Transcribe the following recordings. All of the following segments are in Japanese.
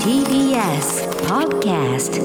TBS Podcast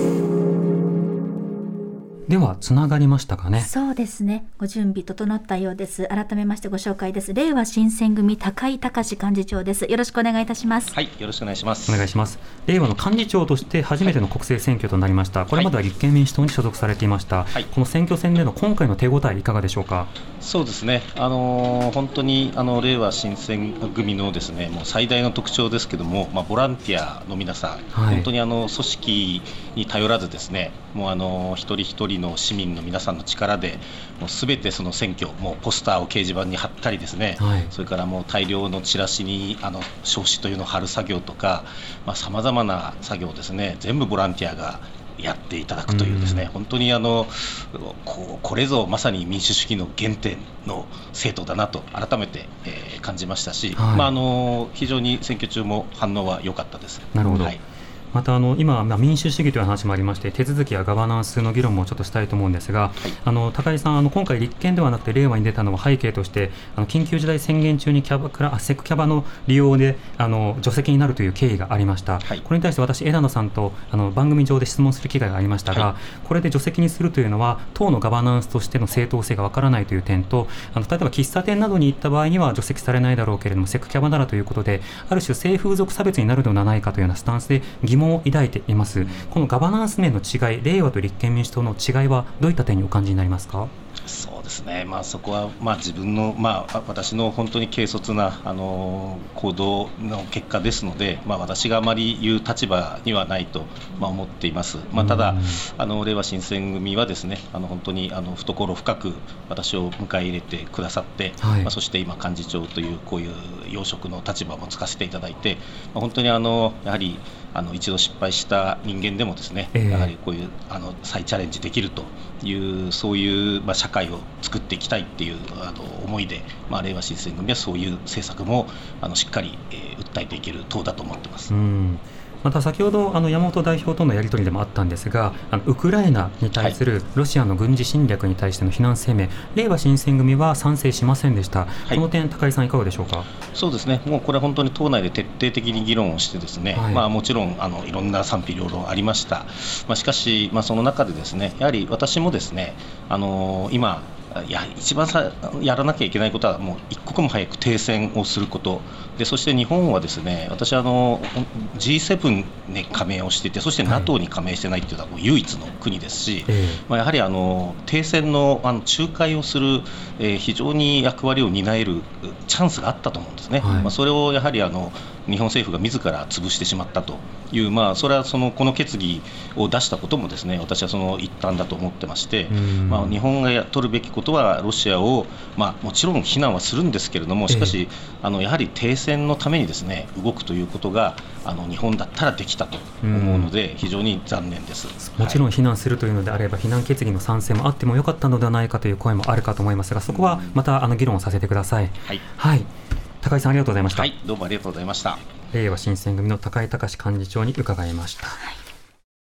ではつながりましたかね？そうですね。ご準備整ったようです。改めましてご紹介です。令和新選組高井隆幹事長です。よろしくお願いいたします。はいよろしくお願いします。お願いします。令和の幹事長として初めての国政選挙となりました、はい、これまでは立憲民主党に所属されていました、はい、この選挙戦での今回の手応えいかがでしょうか？そうですね。あのー、本当にあの令和新選組のですねもう最大の特徴ですけどもまあボランティアの皆さん、はい、本当にあの組織に頼らずですねもうあの一人一人の市民の皆さんの力でもうすべてその選挙もうポスターを掲示板に貼ったりですね、はい、それからもう大量のチラシにあの招紙というのを貼る作業とかさまざ、まな作業ですね。全部ボランティアがやっていただくというですね、うん、本当にあのここれぞまさに民主主義の原点の政党だなと改めて、えー、感じましたし、はい、まあ、あの非常に選挙中も反応は良かったです。なるほど、はいまたあの今、まあ、民主主義という話もありまして手続きやガバナンスの議論もちょっとしたいと思うんですが、はい、あの高井さんあの今回立憲ではなくて令和に出たのは背景としてあの緊急事態宣言中にキャバクラセクキャバの利用であの除籍になるという経緯がありました、はい、これに対して私枝野さんとあの番組上で質問する機会がありましたが、はい、これで除籍にするというのは党のガバナンスとしての正当性がわからないという点とあの例えば喫茶店などに行った場合には除籍されないだろうけれどもセクキャバならということである種性風俗差別になるのではないかというようなスタンスで疑問を抱いています。ます、このガバナンス面の違い、令和と立憲民主党の違いは、どういった点にお感じになりますか？そうですね、まあ、そこは、まあ、自分の、まあ、私の本当に軽率なあの行動の結果ですので、まあ、私があまり言う立場にはないと、まあ、思っています、まあ、ただ、あの令和新選組はですねあの本当にあの懐深く私を迎え入れてくださって、はい、まあ、そして今、幹事長というこういう要職の立場もつかせていただいて、まあ、本当にあのやはりあの一度失敗した人間でもですね、えー、やはりこういうあの再チャレンジできるというそういう、まあ、社会を作っていきたいっていうあの思いで、まあ、令和新選組はそういう政策もあのしっかり、えー、訴えていける党だと思ってます。うんまた先ほどあの山本代表とのやり取りでもあったんですがあのウクライナに対するロシアの軍事侵略に対しての非難声明、はい、令和新選組は賛成しませんでした、はい、この点、高井さん、いかがでしょうか？そうですね、もうこれは本当に党内で徹底的に議論をして、ですね、はい。まあ、もちろんあのいろんな賛否両論ありました、まあ、しかし、まあ、その中でですねやはり私もですねあの今、いや一番さやらなきゃいけないことはもう一刻も早く停戦をすること。でそして日本はですね私はあの G7 に加盟をしていてそして NATO に加盟してないというのはもう唯一の国ですし、はい、まあ、やはりあの停戦のあの仲介をする、えー、非常に役割を担えるチャンスがあったと思うんですね、はい、まあ、それをやはりあの日本政府が自ら潰してしまったという、まあ、それはそのこの決議を出したこともですね私はその一端だと思ってまして、まあ、日本が取るべきことはロシアを、まあ、もちろん非難はするんですけれどもしかし、あのやはり停戦のためにですね動くということがあの日本だったらできたと思うので、非常に残念です。もちろん非難するというのであれば、非難決議の賛成もあってもよかったのではないかという声もあるかと思いますが、そこはまたあの議論をさせてください。はい、はい。高井さんありがとうございました。はい、どうもありがとうございました。令和新選組の高井隆幹事長に伺いました。はい